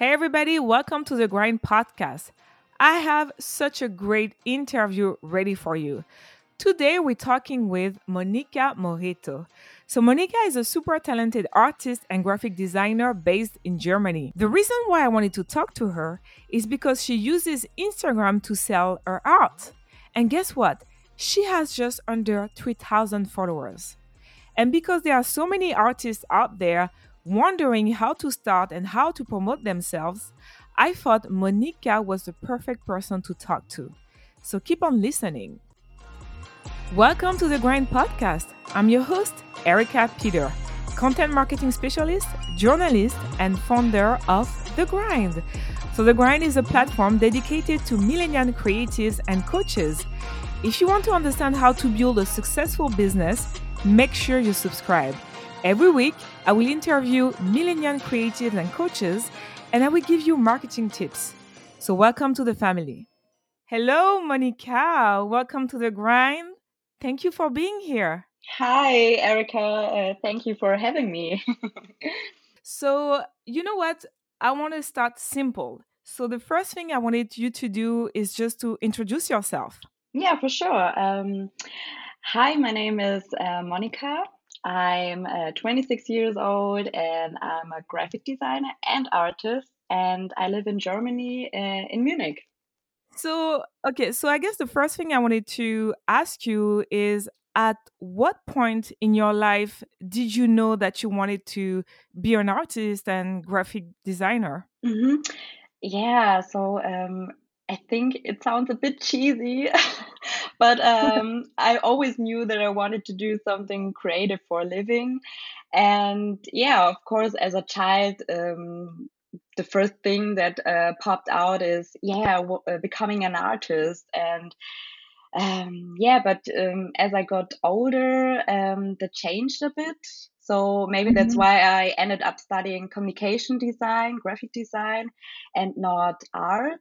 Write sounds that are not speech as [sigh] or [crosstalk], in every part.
Hey, everybody, welcome to the Grind Podcast. I have such a great interview ready for you. Today, we're talking with Monica Moreto. So, Monica is a super talented artist and graphic designer based in Germany. The reason why I wanted to talk to her is because she uses Instagram to sell her art. And guess what? She has just under 3,000 followers. And because there are so many artists out there wondering how to start and how to promote themselves, I thought Monica was the perfect person to talk to. So keep on listening. Welcome to the Grind Podcast. I'm your host, Erica Peter, content marketing specialist, journalist, and founder of The Grind. So, The Grind is a platform dedicated to millennial creatives and coaches. If you want to understand how to build a successful business, make sure you subscribe. Every week, I will interview millennial creatives and coaches, and I will give you marketing tips. So, welcome to the family. Hello, Monica. Welcome to the grind. Thank you for being here. Hi, Erica. Uh, thank you for having me. [laughs] so, you know what? I want to start simple. So, the first thing I wanted you to do is just to introduce yourself. Yeah, for sure. Um, hi, my name is uh, Monica. I'm uh, 26 years old and I'm a graphic designer and artist, and I live in Germany, uh, in Munich. So, okay, so I guess the first thing I wanted to ask you is at what point in your life did you know that you wanted to be an artist and graphic designer? Mm-hmm. Yeah, so um, I think it sounds a bit cheesy, [laughs] but um, [laughs] I always knew that I wanted to do something creative for a living. And yeah, of course, as a child, um, the first thing that uh, popped out is, yeah, w- uh, becoming an artist. And um, yeah, but um, as I got older, um, that changed a bit. So maybe that's Mhm. why I ended up studying communication design, graphic design, and not art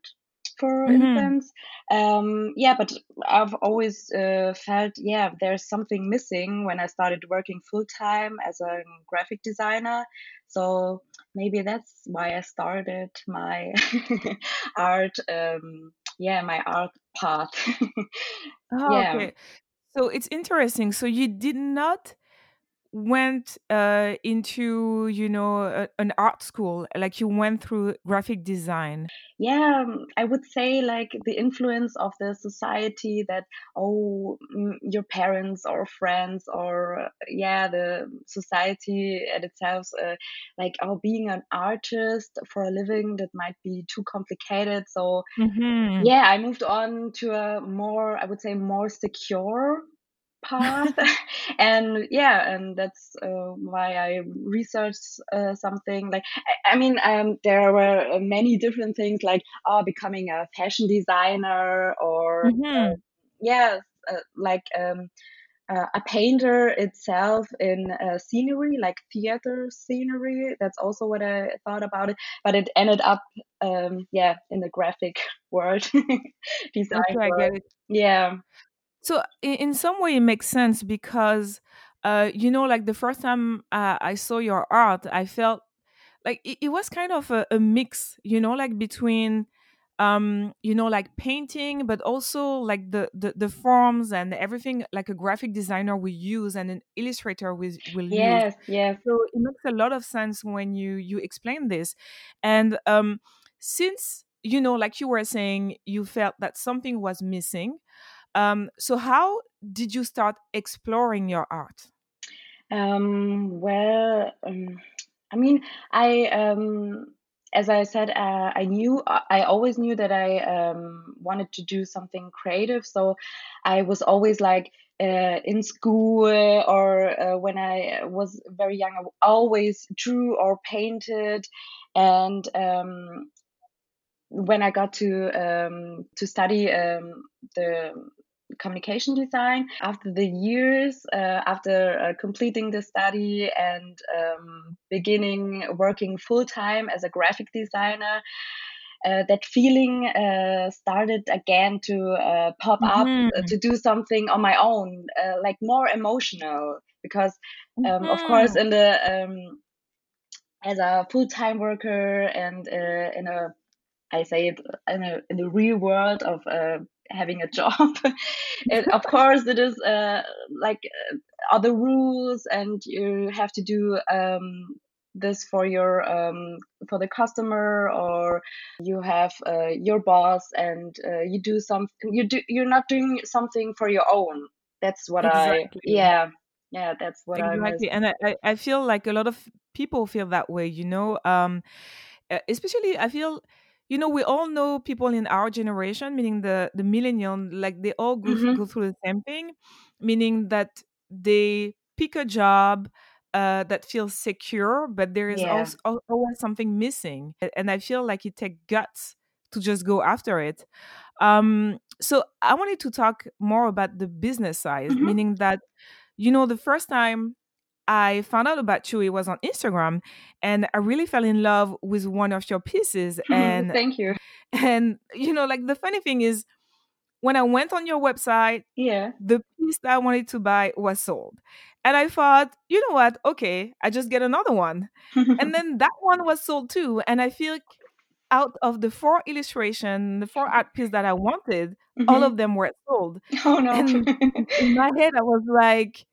for Mhm. instance. Um, yeah, but I've always uh, felt, yeah, there's something missing when I started working full time as a graphic designer. So maybe that's why I started my [laughs] art, um, yeah, my art path. [laughs] Oh, yeah. okay. So it's interesting. So you did not went uh, into, you know, a, an art school, like you went through graphic design. Yeah, um, I would say like the influence of the society that, oh, your parents or friends or uh, yeah, the society at itself, uh, like, oh, being an artist for a living, that might be too complicated. So Mhm. yeah, I moved on to a more, I would say, more secure path. [laughs] And yeah and that's uh, why i researched uh, something like I, I mean um, there were uh, many different things like uh, becoming a fashion designer or Mhm. yeah uh, like um, uh, a painter itself in uh, scenery like theater scenery. That's also what i thought about it. But it ended up um, yeah in the graphic [laughs] world [laughs] design Okay, world. yeah So in, in some way, it makes sense because, uh, you know, like the first time uh, I saw your art, I felt like it, it was kind of a, a mix, you know, like between, um, you know, like painting, but also like the, the the forms and everything, like a graphic designer will use and an illustrator will will use. yes yes So it makes a lot of sense when you you explain this, and um, since you know, like you were saying, you felt that something was missing um, so how did you start exploring your art? Um, well, um, I mean, I um, as I said, uh, I knew uh, I always knew that I um, wanted to do something creative. So I was always like uh, in school or uh, when I was very young, I always drew or painted. And um, when I got to um, to study um, the communication design after the years uh, after uh, completing the study and um, beginning working full time as a graphic designer uh, that feeling uh, started again to uh, pop up uh, Mhm. to do something on my own uh, like more emotional because um, of course in the um, as a full-time worker and uh, in a I say it in, a, in the real world of uh, having a job. [laughs] it, of course, it is uh, like uh, other rules, and you have to do um, this for your um, for the customer, or you have uh, your boss, and uh, you do some. You do. You're not doing something for your own. That's what exactly. I. Yeah, yeah. That's what exactly. I. And I, I feel like a lot of people feel that way. You know, um, especially I feel you know we all know people in our generation meaning the the millennial like they all go, Mhm. go through the same thing meaning that they pick a job uh, that feels secure but there is Yeah. also al- always something missing and i feel like it takes guts to just go after it um so i wanted to talk more about the business side Mhm. meaning that you know the first time I found out about you, it was on Instagram, and I really fell in love with one of your pieces. [laughs] And Thank you. and you know, like the funny thing is, when I went on your website, Yeah. the piece that I wanted to buy was sold. And I thought, you know what? Okay, I just get another one. [laughs] And then that one was sold too. And I feel like out of the four illustration, the four art pieces that I wanted, all Mhm. of them were sold. Oh no. And [laughs] in my head, I was like,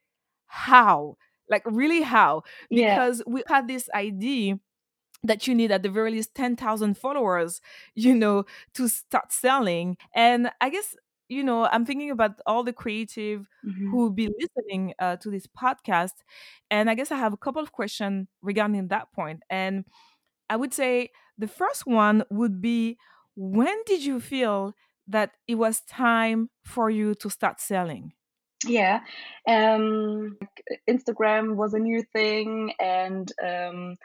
how? Like, really, how? yeah. Because we had this idea that you need at the very least 10,000 followers, you know, to start selling. And I guess, you know, I'm thinking about all the creative Mhm. who will be listening uh, to this podcast. And I guess I have a couple of questions regarding that point. And I would say the first one would be when did you feel that it was time for you to start selling? Yeah. Um, Instagram was a new thing, and um,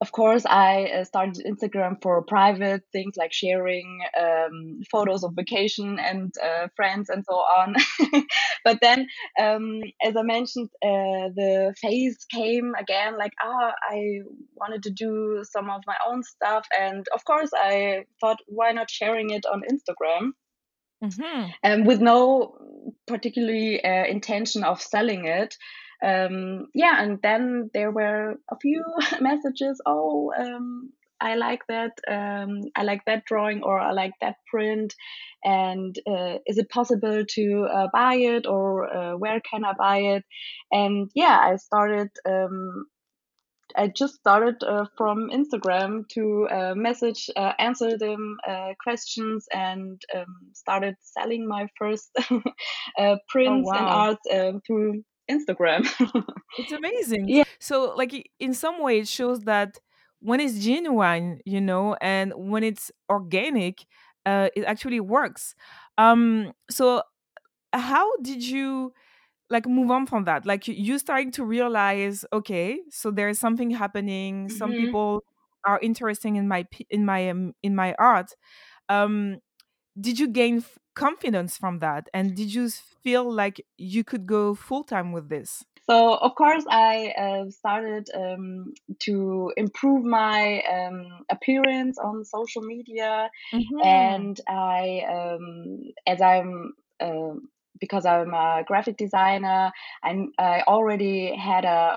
of course, I uh, started Instagram for private things like sharing um, photos of vacation and uh, friends and so on. [laughs] but then, um, as I mentioned, uh, the phase came again like, ah, I wanted to do some of my own stuff. And of course, I thought, why not sharing it on Instagram? Hmm um, with no particularly uh, intention of selling it. Um, yeah, and then there were a few [laughs] messages. Oh, um, I like that. Um, I like that drawing, or I like that print. And uh, is it possible to uh, buy it, or uh, where can I buy it? And yeah, I started um, I just started uh, from Instagram to uh, message, uh, answer them uh, questions, and um, started selling my first [laughs] uh, Oh, prints and art um, through Instagram. [laughs] It's amazing. yeah. So, like, in some way, it shows that when it's genuine, you know, and when it's organic, uh, it actually works. Um, so, how did you like move on from that? Like, you you starting to realize, okay, so there is something happening. Some hmm people are interested in my in my um, in my art. Um, did you gain f- confidence from that, and did you feel like you could go full time with this? So of course I uh, started um, to improve my um, appearance on social media, hmm and I, um, as I'm, um because I'm a graphic designer, I'm, I already had a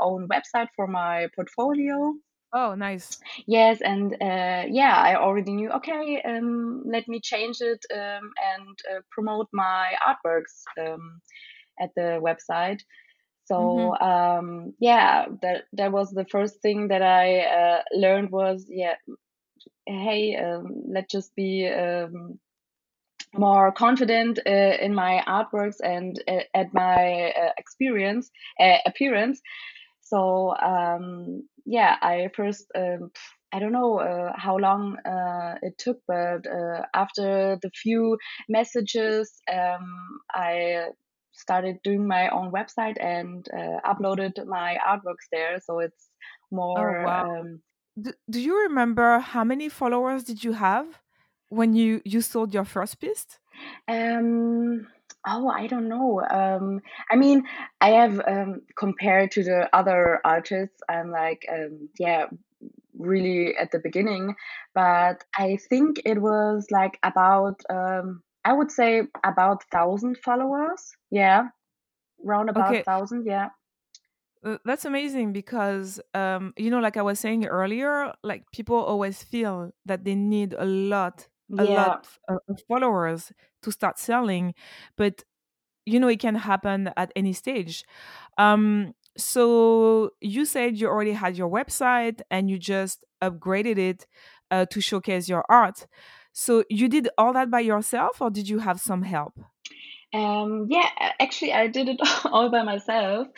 own website for my portfolio. Oh, nice. Yes, and uh, yeah, I already knew. Okay, um, let me change it um, and uh, promote my artworks um, at the website. So um, yeah, that that was the first thing that I uh, learned was yeah, hey, um, let's just be um, more confident uh, in my artworks and uh, at my uh, experience uh, appearance. So um, yeah, I first um, I don't know uh, how long uh, it took, but uh, after the few messages, um, I started doing my own website and uh, uploaded my artworks there. So it's more Oh, more wow. um, Do, do you remember how many followers did you have when you you sold your first piece? Um, oh, I don't know. Um, I mean, I have um, compared to the other artists, I'm like, um, yeah, really at the beginning, but I think it was like about, um, I would say about thousand followers. Yeah, round about Okay, thousand. Yeah. That's amazing because, um, you know, like I was saying earlier, like people always feel that they need a lot, a lot Yeah. of of followers to start selling, but you know, it can happen at any stage. Um, so you said you already had your website and you just upgraded it uh, to showcase your art. So you did all that by yourself, or did you have some help? Um, yeah, actually, I did it [laughs] all by myself.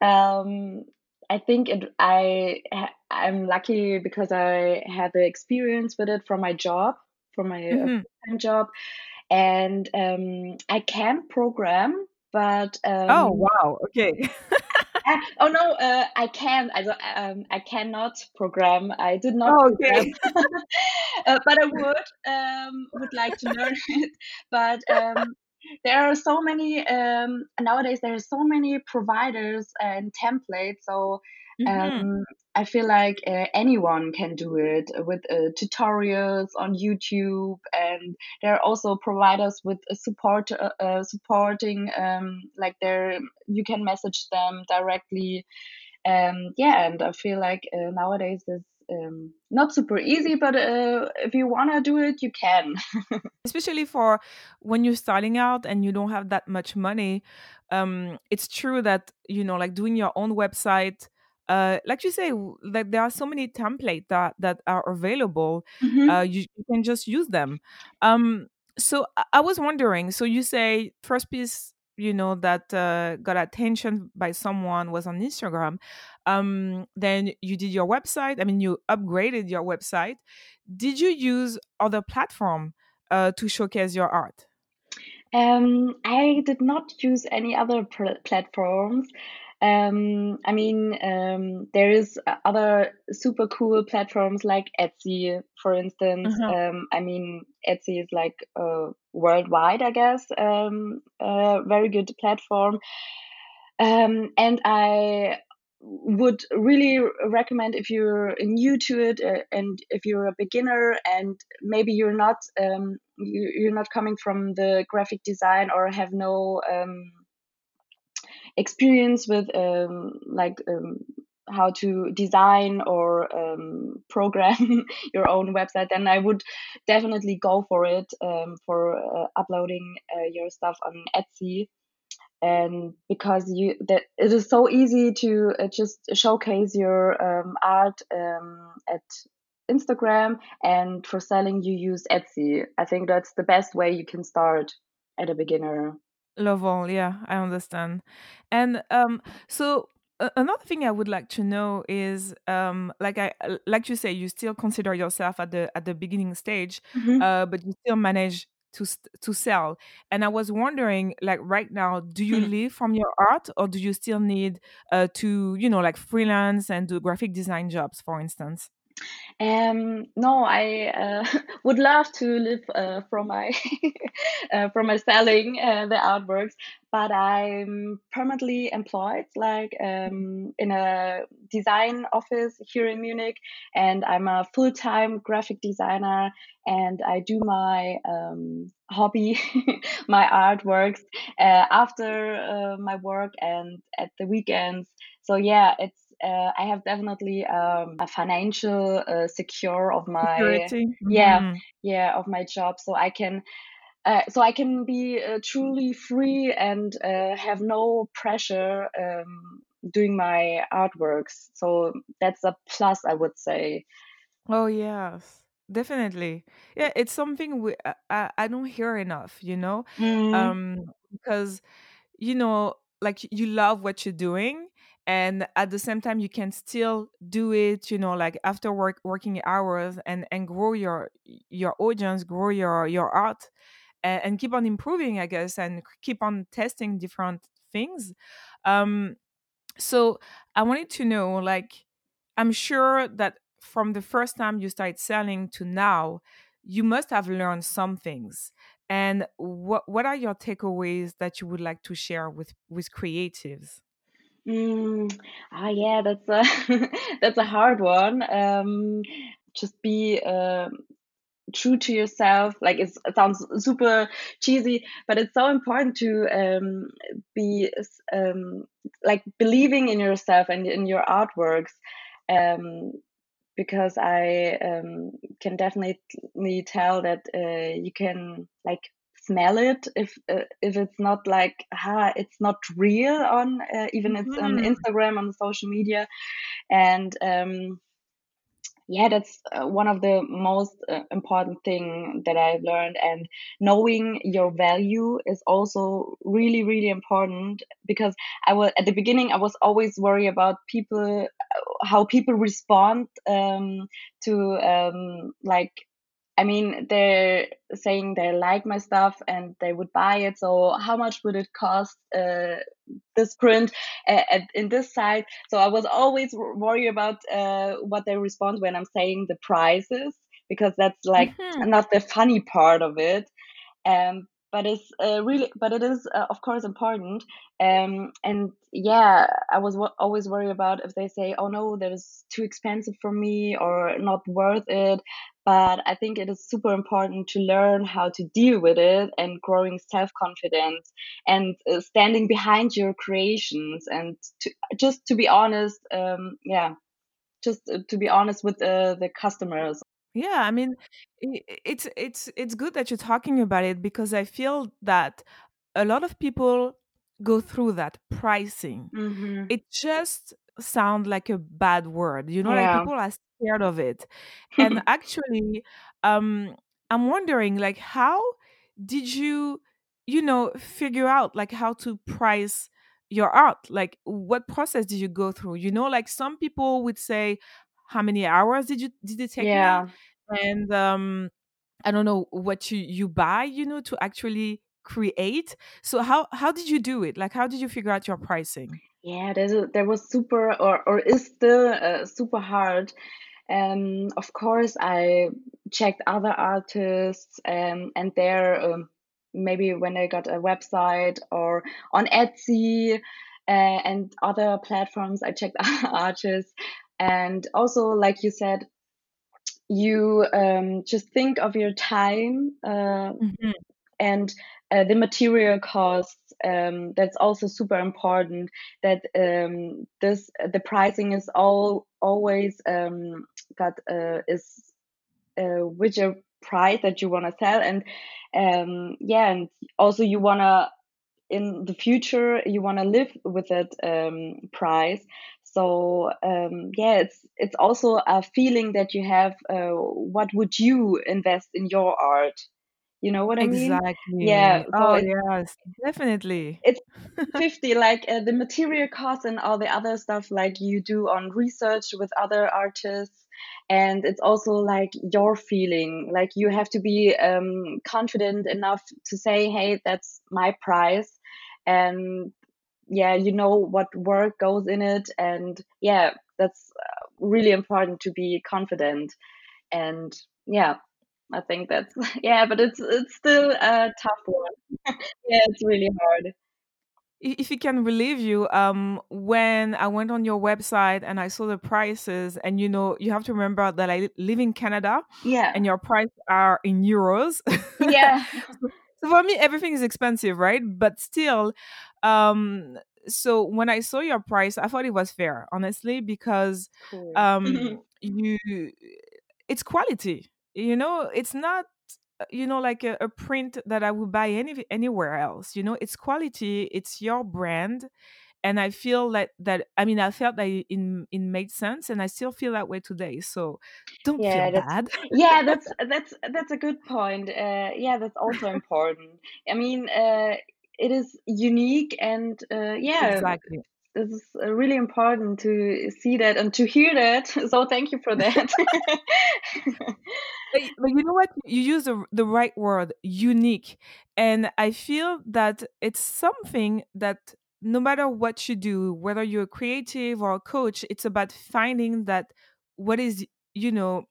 Um, I think it, I I'm lucky because I had the experience with it from my job, from my uh, hmm full-time job, and um, I can program, but Oh, um, wow. Okay. ah, [laughs] oh no, uh, I can. I don't, um, I cannot program. I did not Oh, okay. [laughs] [laughs] uh, but I would um, would like to learn it. But um, there are so many um, nowadays there are so many providers and templates so hmm um, i feel like uh, anyone can do it with uh, tutorials on youtube and there are also providers with a support uh, uh, supporting um, like there you can message them directly. Um, yeah and i feel like uh, nowadays it's um, not super easy but uh, if you want to do it you can. [laughs] Especially for when you're starting out and you don't have that much money um it's true that you know like doing your own website uh like you say like there are so many templates that that are available uh hmm you, you can just use them um so I, I was wondering so you say first piece you know that uh, got attention by someone was on instagram um then you did your website i mean you upgraded your website did you use other platform uh, to showcase your art. Um, I did not use any other pl- platforms. Um, I mean, um, there is other super cool platforms like Etsy, for instance. Uh-huh. Um, I mean, Etsy is like uh, worldwide, I guess, um, a very good platform. Um, and I would really recommend if you're new to it uh, and if you're a beginner and maybe you're not um, you, you're not coming from the graphic design or have no um, experience with um, like um, how to design or um, [laughs] program your own website then i would definitely go for it um, for uh, uploading uh, your stuff on etsy and because you that it is so easy to uh, just showcase your um, art um, at Instagram and for selling you use Etsy. I think that's the best way you can start at a beginner. Lovell, yeah, I understand. And um, so another thing I would like to know is, um, like I like you say, you still consider yourself at the at the beginning stage, hmm uh, but you still manage to st- to sell. And I was wondering, like right now, do you live from your art, or do you still need uh, to, you know, like freelance and do graphic design jobs, for instance? Um, no, I uh, [laughs] would love to live uh, from my [laughs] uh, from my selling uh, the artworks, but I'm permanently employed, like um, in a design office here in Munich, and I'm a full time graphic designer, and I do my um, hobby, [laughs] my artworks uh, after uh, my work and at the weekends. So yeah, it's uh, I have definitely um, a financial uh, secure of my Security. yeah hmm yeah of my job, so I can uh, so I can be uh, truly free and uh, have no pressure um, doing my artworks. So that's a plus, I would say. Oh yes, definitely. Yeah, it's something we I, I I don't hear enough, you know, Mm, um, because you know, like you love what you're doing, and at the same time you can still do it, you know, like after work working hours and and grow your your audience, grow your your art, and, and keep on improving, I guess, and keep on testing different things. Um, so I wanted to know, like, I'm sure that from the first time you started selling to now, you must have learned some things. And what what are your takeaways that you would like to share with with creatives? Mm, ah, yeah, that's a [laughs] that's a hard one. Um, just be uh, true to yourself like it sounds super cheesy but it's so important to um, be um, like believing in yourself and in your artworks um, because i um, can definitely tell that uh, you can like smell it if uh, if it's not like ah, it's not real on uh, even mm-hmm. it's on mm-hmm. instagram on social media and um, yeah that's uh, one of the most uh, important thing that i've learned and knowing your value is also really really important because i was at the beginning i was always worried about people uh, how people respond um, to um, like I mean, they're saying they like my stuff and they would buy it. So how much would it cost uh, this print uh, at, in this site? So I was always worried about uh, what they respond when I'm saying the prices because that's like mm-hmm. not the funny part of it. Um, but it's uh, really but it is uh, of course important. Um, and yeah i was w- always worried about if they say oh no that is too expensive for me or not worth it. But i think it is super important to learn how to deal with it and growing self-confidence and uh, standing behind your creations and to, just to be honest um, yeah just uh, to be honest with uh, the customers yeah, I mean, it's it's it's good that you're talking about it because I feel that a lot of people go through that pricing. hmm It just sounds like a bad word, you know, like people are scared of it. And [laughs] actually, um, I'm wondering, like, how did you, you know, figure out like how to price your art? Like, what process did you go through? You know, like some people would say, how many hours did you did it take yeah. me? and um i don't know what you you buy you know to actually create. So how how did you do it? Like how did you figure out your pricing? Yeah there's a, there was super or or is still uh, super hard. Um of course i checked other artists um, and there um, maybe when they got a website or on etsy uh, and other platforms i checked [laughs] artists and also like you said you um, just think of your time uh, Mhm. and uh, the material costs. Um, that's also super important. That um, this the pricing is all always um, got uh, is uh, which a price that you want to sell and um, yeah and also you want to in the future you want to live with that um, price so um, yeah it's it's also a feeling that you have uh, what would you invest in your art? You know what i mean? Yeah exactly so oh yes definitely. It's [laughs] 50 like uh, the material costs and all the other stuff like you do on research with other artists and it's also like your feeling like you have to be um, confident enough to say hey that's my price and yeah you know what work goes in it. And yeah that's uh, really important to be confident. And yeah i think that's [laughs] yeah but it's it's still a tough one. [laughs] Yeah it's really hard. If it can relieve you um when i went on your website and i saw the prices and you know you have to remember that i live in canada yeah. and your prices are in euros. Yeah. [laughs] So for me everything is expensive right? But still um so when i saw your price i thought it was fair honestly because cool. um [laughs] you it's quality you know? It's not uh, you know like a, a print that i would buy any anywhere else you know? It's quality it's your brand and i feel that that i mean i felt that it, it made sense and i still feel that way today so don't feel yeah that's bad. yeah that's that's that's a good point uh, yeah that's also important. I mean uh, it is unique and uh, yeah exactly. this is uh, really important to see that and to hear that. [laughs] So thank you for that. [laughs] But, but you know what? You use the, the right word unique. And i feel that it's something that no matter what you do whether you're a creative or a coach it's about finding that what is you know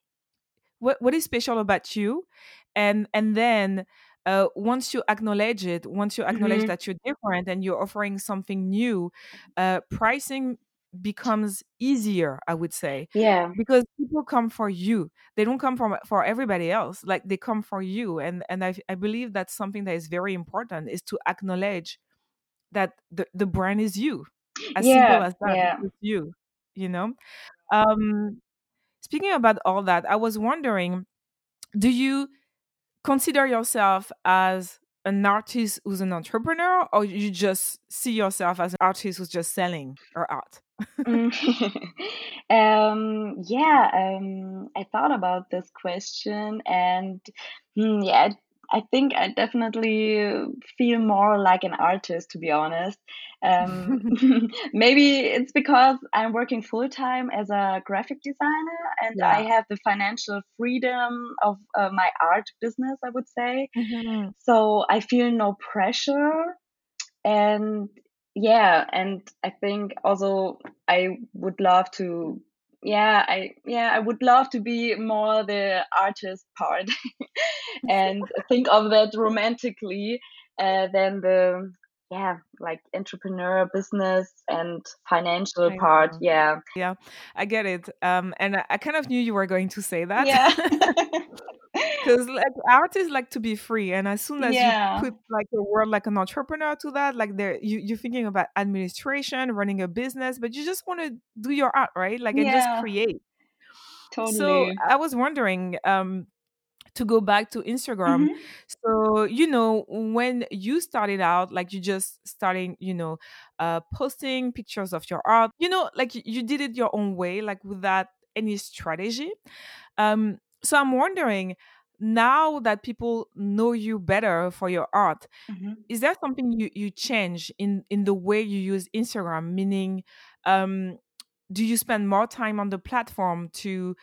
what what is special about you. And and then uh, once you acknowledge it once you acknowledge hmm that you're different and you're offering something new uh, pricing becomes easier i would say yeah. because people come for you. They don't come from for everybody else like they come for you and and i, I believe that's something that is very important is to acknowledge that the, the brand is you as simple as that yeah. it's you you know? Um speaking about all that i was wondering do you consider yourself as an artist who's an entrepreneur or you just see yourself as an artist who's just selling her art Mm. [laughs] um, yeah, um, I thought about this question, and mm, yeah, I think I definitely feel more like an artist, to be honest. Um, [laughs] [laughs] maybe it's because I'm working full time as a graphic designer, and I have the financial freedom of uh, my art business, I would say. Mhm. So I feel no pressure and yeah and i think also i would love to yeah i yeah i would love to be more the artist part. [laughs] And think of that romantically uh, than the yeah like entrepreneur business and financial I part know. yeah Yeah, I get it. Um, and I, kind of knew you were going to say that yeah [laughs] because like artists like to be free, and as soon as you put like a word like an entrepreneur to that, like there you you're thinking about administration, running a business, but you just want to do your art, right? Like and just yeah create. So I was wondering, um, to go back to Instagram. hmm So, you know, when you started out, like you just starting, you know, uh, posting pictures of your art, you know, like you, did it your own way, like without any strategy. Um, so I'm wondering now that people know you better for your art, hmm is there something you, you change in, in the way you use Instagram? Meaning, um, do you spend more time on the platform to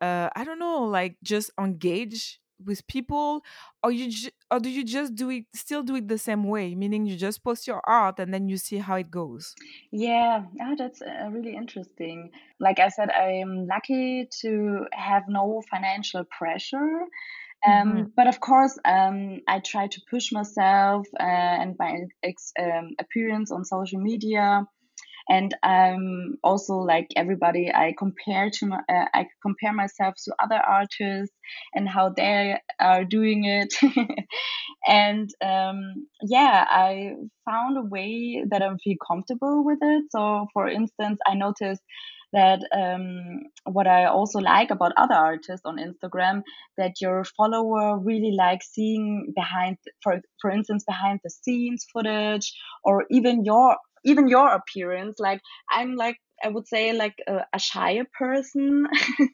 uh i don't know like just engage with people or you ju- or do you just do it still do it the same way meaning you just post your art and then you see how it goes Yeah, ah, that's uh, really interesting. Like I said, I'm lucky to have no financial pressure. Um, but of course, um, I try to push myself uh, and my ex um, appearance on social media and um also like everybody i compare to my, uh, i compare myself to other artists and how they are doing it. [laughs] And um yeah i found a way that i feel comfortable with it. So for instance i noticed that um, what I also like about other artists on Instagram that your follower really like seeing behind, for for instance, behind the scenes footage or even your even your appearance like i'm like i would say like a, a shy person. [laughs]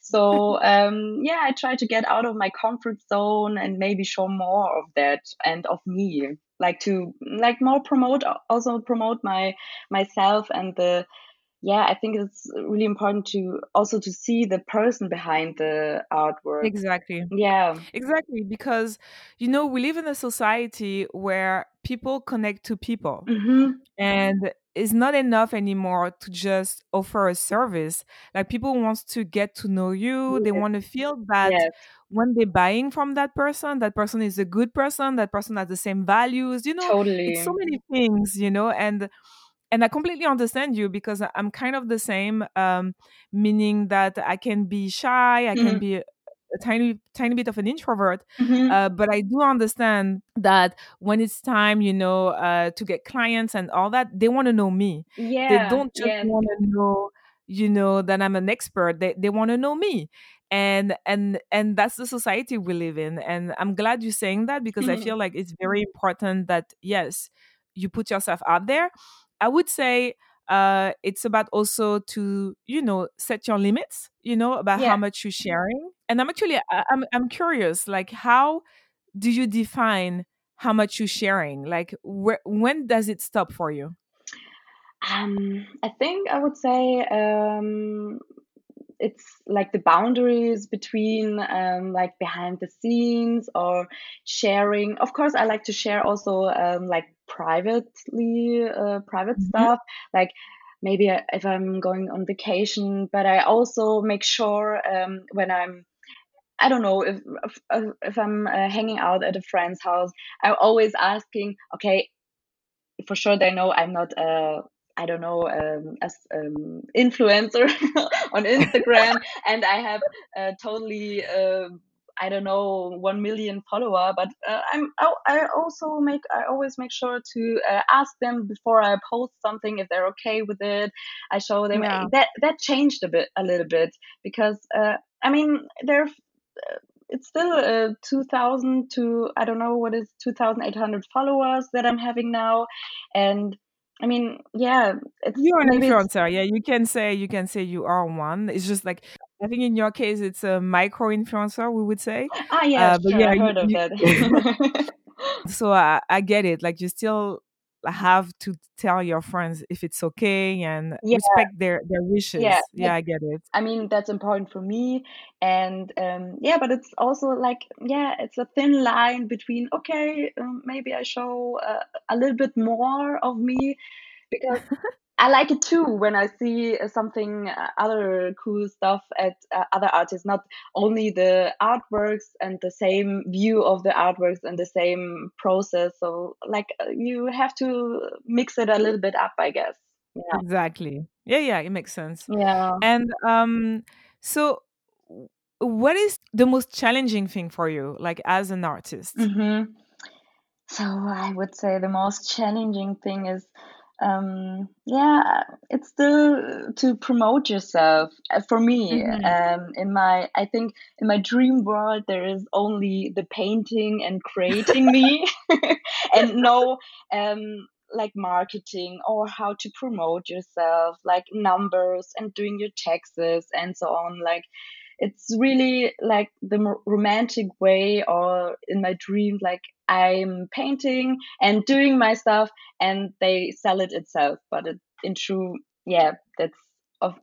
So [laughs] um yeah i try to get out of my comfort zone and maybe show more of that and of me like to like more promote also promote my myself and the yeah i think it's really important to also to see the person behind the artwork. Exactly. Yeah. Exactly because you know we live in a society where people connect to people. Mm-hmm. and it's not enough anymore to just offer a service. Like people wants to get to know you. They want to feel that yes. when they're buying from that person that person is a good person that person has the same values you know? It's so many things you know? And and i completely understand you because i'm kind of the same um meaning that i can be shy i can mm-hmm. be a tiny tiny bit of an introvert Mm-hmm. uh, but i do understand that when it's time you know uh, to get clients and all that they want to know me. Yeah they don't just yes want to know you know that i'm an expert. They, they want to know me. And and and that's the society we live in. And i'm glad you're saying that because i feel like it's very important that yes you put yourself out there i would say uh it's about also to you know set your limits you know about how much you're sharing. And i'm actually I, i'm i'm curious like how do you define how much you're sharing? Like where, when does it stop for you? Um, I think I would say um, it's like the boundaries between um, like behind the scenes or sharing. Of course, I like to share also um, like privately, uh, private Mhm. stuff. Like maybe if I'm going on vacation, but I also make sure um, when I'm I don't know if if, if I'm uh, hanging out at a friend's house, I'm always asking, okay, for sure they know I'm not a I don't know, um, as um, influencer [laughs] on [laughs] Instagram, and I have uh, totally. Uh, I don't know, one million follower, but uh, I'm I also make I always make sure to uh, ask them before I post something if they're okay with it. I show them yeah. that that changed a bit a little bit because uh, I mean they're uh, it's still uh, 2000 to i don't know what is 2800 followers that i'm having now and i mean yeah you're an influencer yeah you can say you can say you are one it's just like i think in your case it's a micro influencer we would say. Ah yeah uh, sure, yeah i heard you, of that [laughs] [laughs] so I, I get it like you still have to tell your friends if it's okay and yeah. respect their their wishes. Yeah, yeah i get it. I mean that's important for me and um, yeah but it's also like yeah it's a thin line between okay um, maybe i show uh, a little bit more of me because [laughs] I like it too when I see uh, something uh, other cool stuff at uh, other artists, not only the artworks and the same view of the artworks and the same process. So, like, uh, you have to mix it a little bit up, I guess. Yeah. Exactly. Yeah, yeah, it makes sense. Yeah. And um, so, what is the most challenging thing for you, like as an artist? Mm-hmm. So, I would say the most challenging thing is um, yeah, it's still to promote yourself. Uh, for me, mm-hmm. um, in my, I think in my dream world, there is only the painting and creating me, [laughs] and no, um, like marketing or how to promote yourself, like numbers and doing your taxes and so on. Like, it's really like the romantic way, or in my dream, like I'm painting and doing my stuff and they sell it itself. But it, in true, yeah, that's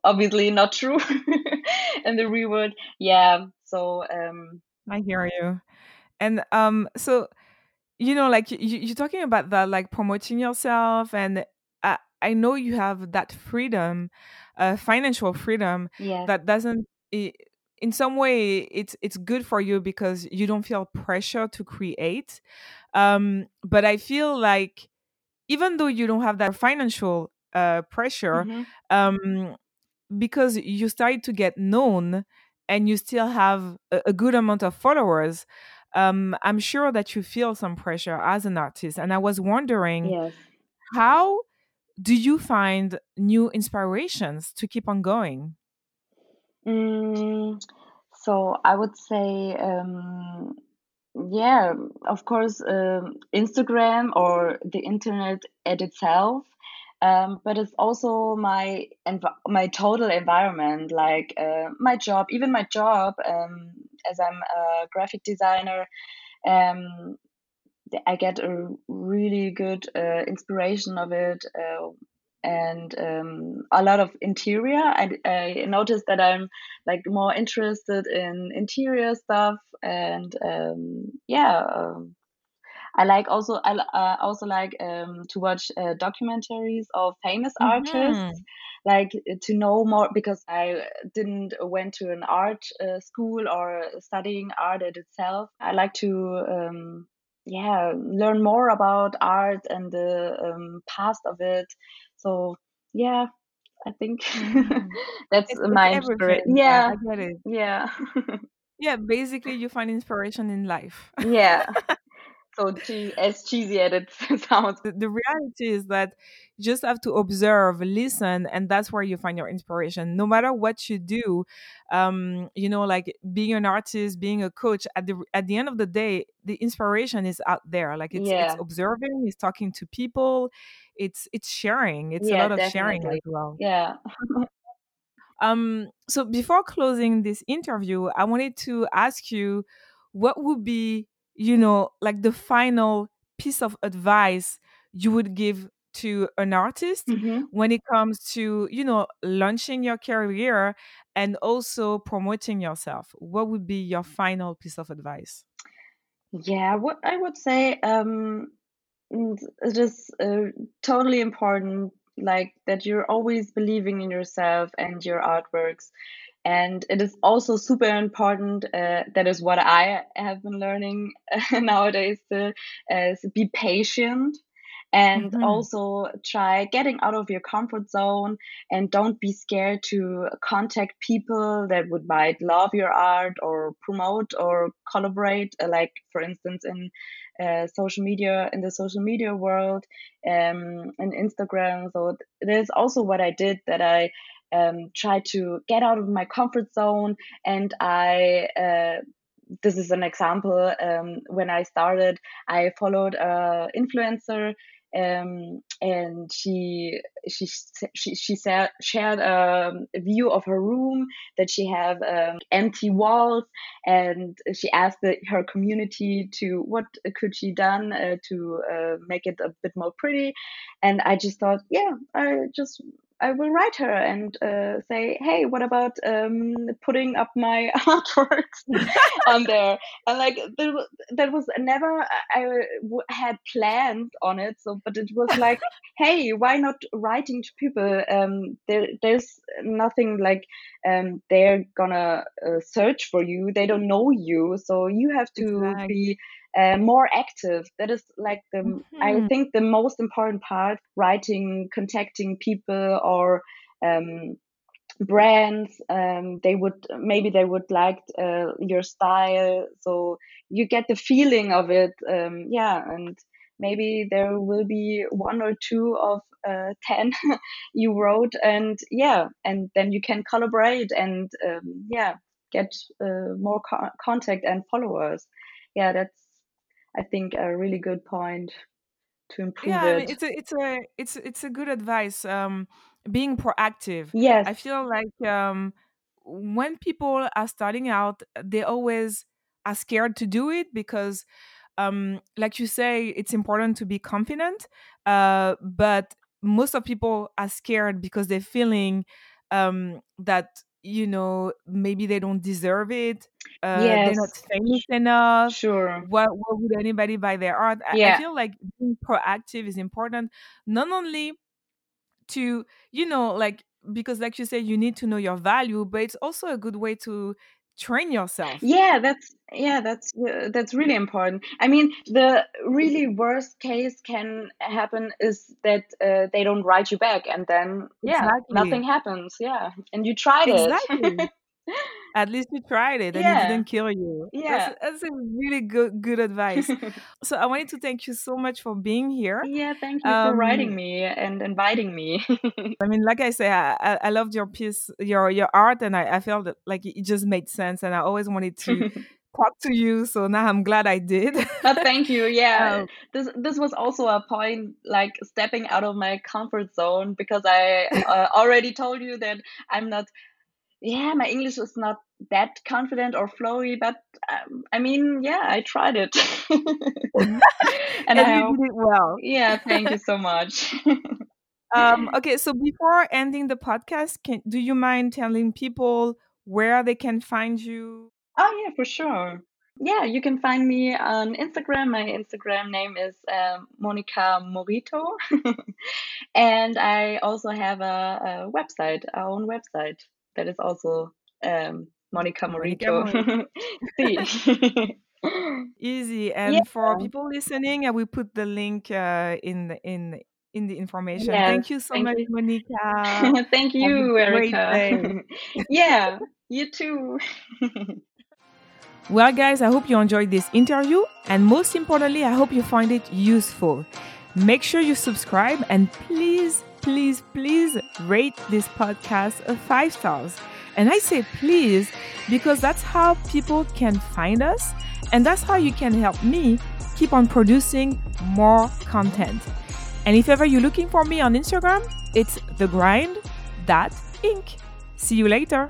obviously not true [laughs] in the real world. Yeah. So, um, I hear you. And, um, so, you know, like you, you're talking about that, like promoting yourself and I, I know you have that freedom, uh, financial freedom yeah. that doesn't, it, in some way it's it's good for you because you don't feel pressure to create um, but i feel like even though you don't have that financial uh, pressure mm-hmm. um, because you started to get known and you still have a, a good amount of followers um, i'm sure that you feel some pressure as an artist and i was wondering yes. how do you find new inspirations to keep on going Mm, so I would say, um, yeah, of course, um, Instagram or the internet at itself. Um, but it's also my env- my total environment, like uh, my job, even my job, um, as I'm a graphic designer. Um, I get a really good uh, inspiration of it. Uh, and um, a lot of interior. I, I noticed that I'm like more interested in interior stuff, and um, yeah, um, I like also I uh, also like um, to watch uh, documentaries of famous mm-hmm. artists, like to know more because I didn't went to an art uh, school or studying art at itself. I like to um, yeah learn more about art and the um, past of it so yeah i think mm. [laughs] that's it's, my inspiration yeah, yeah i get it. yeah. Yeah basically you find inspiration in life. [laughs] Yeah. [laughs] So as cheesy as it sounds. The, the, reality is that you just have to observe listen and that's where you find your inspiration. No matter what you do um you know like being an artist being a coach at the at the end of the day the inspiration is out there. Like it's, yeah. it's observing it's talking to people it's it's sharing it's yeah, a lot of definitely. sharing as well yeah [laughs] um so before closing this interview i wanted to ask you what would be you know, like the final piece of advice you would give to an artist mm-hmm. when it comes to, you know, launching your career and also promoting yourself? What would be your final piece of advice? Yeah, what I would say um, it is uh, totally important, like that you're always believing in yourself and your artworks. And it is also super important uh, that is what i have been learning [laughs] nowadays to uh, be patient and mm-hmm. also try getting out of your comfort zone and don't be scared to contact people that would might love your art or promote or collaborate uh, like for instance in uh, social media in the social media world um, and instagram so there's also what i did that i um, try to get out of my comfort zone and i uh, this is an example um, when i started i followed a influencer um, and she she she, she shared um, a view of her room that she have um, empty walls and she asked the, her community to what could she done uh, to uh, make it a bit more pretty. And i just thought yeah i just I will write her and uh, say, hey, what about um, putting up my [laughs] artworks [laughs] on there? And like there, that was never I had plans on it. So, but it was [laughs] like, hey, why not writing to people? Um, there, there's nothing like um, they're gonna uh, search for you. They don't know you, so you have to exactly. be uh, more active. That is like the mm-hmm. I think the most important part. Writing, contacting people, or um, brands. Um, they would maybe they would like uh, your style, so you get the feeling of it. Um, yeah, and maybe there will be one or two of uh, [laughs] 10 you wrote and yeah and then you can collaborate and um, yeah get uh, more co- contact and followers yeah that's I think a really good point to improve yeah, it. I mean, it's a it's a it's it's a good advice. Um, being proactive. Yes. I feel like um, when people are starting out, they always are scared to do it because, um, like you say, it's important to be confident. Uh, but most of people are scared because they're feeling um, that you know maybe they don't deserve it uh, yes. they're not famous enough sure what, what would anybody buy their art yeah. I, I feel like being proactive is important not only to you know like because like you said you need to know your value but it's also a good way to train yourself yeah that's yeah that's uh, that's really important i mean the really worst case can happen is that uh, they don't write you back and then yeah exactly. nothing happens yeah and you tried exactly. it At least you tried it and yeah. it didn't kill you. Yeah. That's, that's, a really good good advice. [laughs] so I wanted to thank you so much for being here. Yeah, thank you um, for writing me and inviting me. [laughs] I mean, like I say, I, I loved your piece, your your art, and I, I felt like it just made sense. And I always wanted to [laughs] talk to you so now i'm glad i did oh, thank you yeah um, this this was also a point like stepping out of my comfort zone because i uh, already told you that i'm not yeah, my English is not that confident or flowy, but um, I mean, yeah, I tried it, [laughs] and, and I you did it well. Yeah, thank you so much. [laughs] um, okay, so before ending the podcast, can do you mind telling people where they can find you? Oh yeah, for sure. Yeah, you can find me on Instagram. My Instagram name is um, Monica Morito, [laughs] and I also have a, a website, our own website that is also um, Monica Morito. [laughs] [laughs] Easy. And yeah. for people listening, I will put the link uh, in in in the information. Yes, thank you so much, you. Monica. [laughs] thank you, Erica. yeah, you too. well, guys, I hope you enjoyed this interview, and most importantly, I hope you find it useful. Make sure you subscribe and please please, please rate this podcast a five stars. And I say please because that's how people can find us, and that's how you can help me keep on producing more content. And if ever you're looking for me on Instagram, it's thegrind.inc. See you later.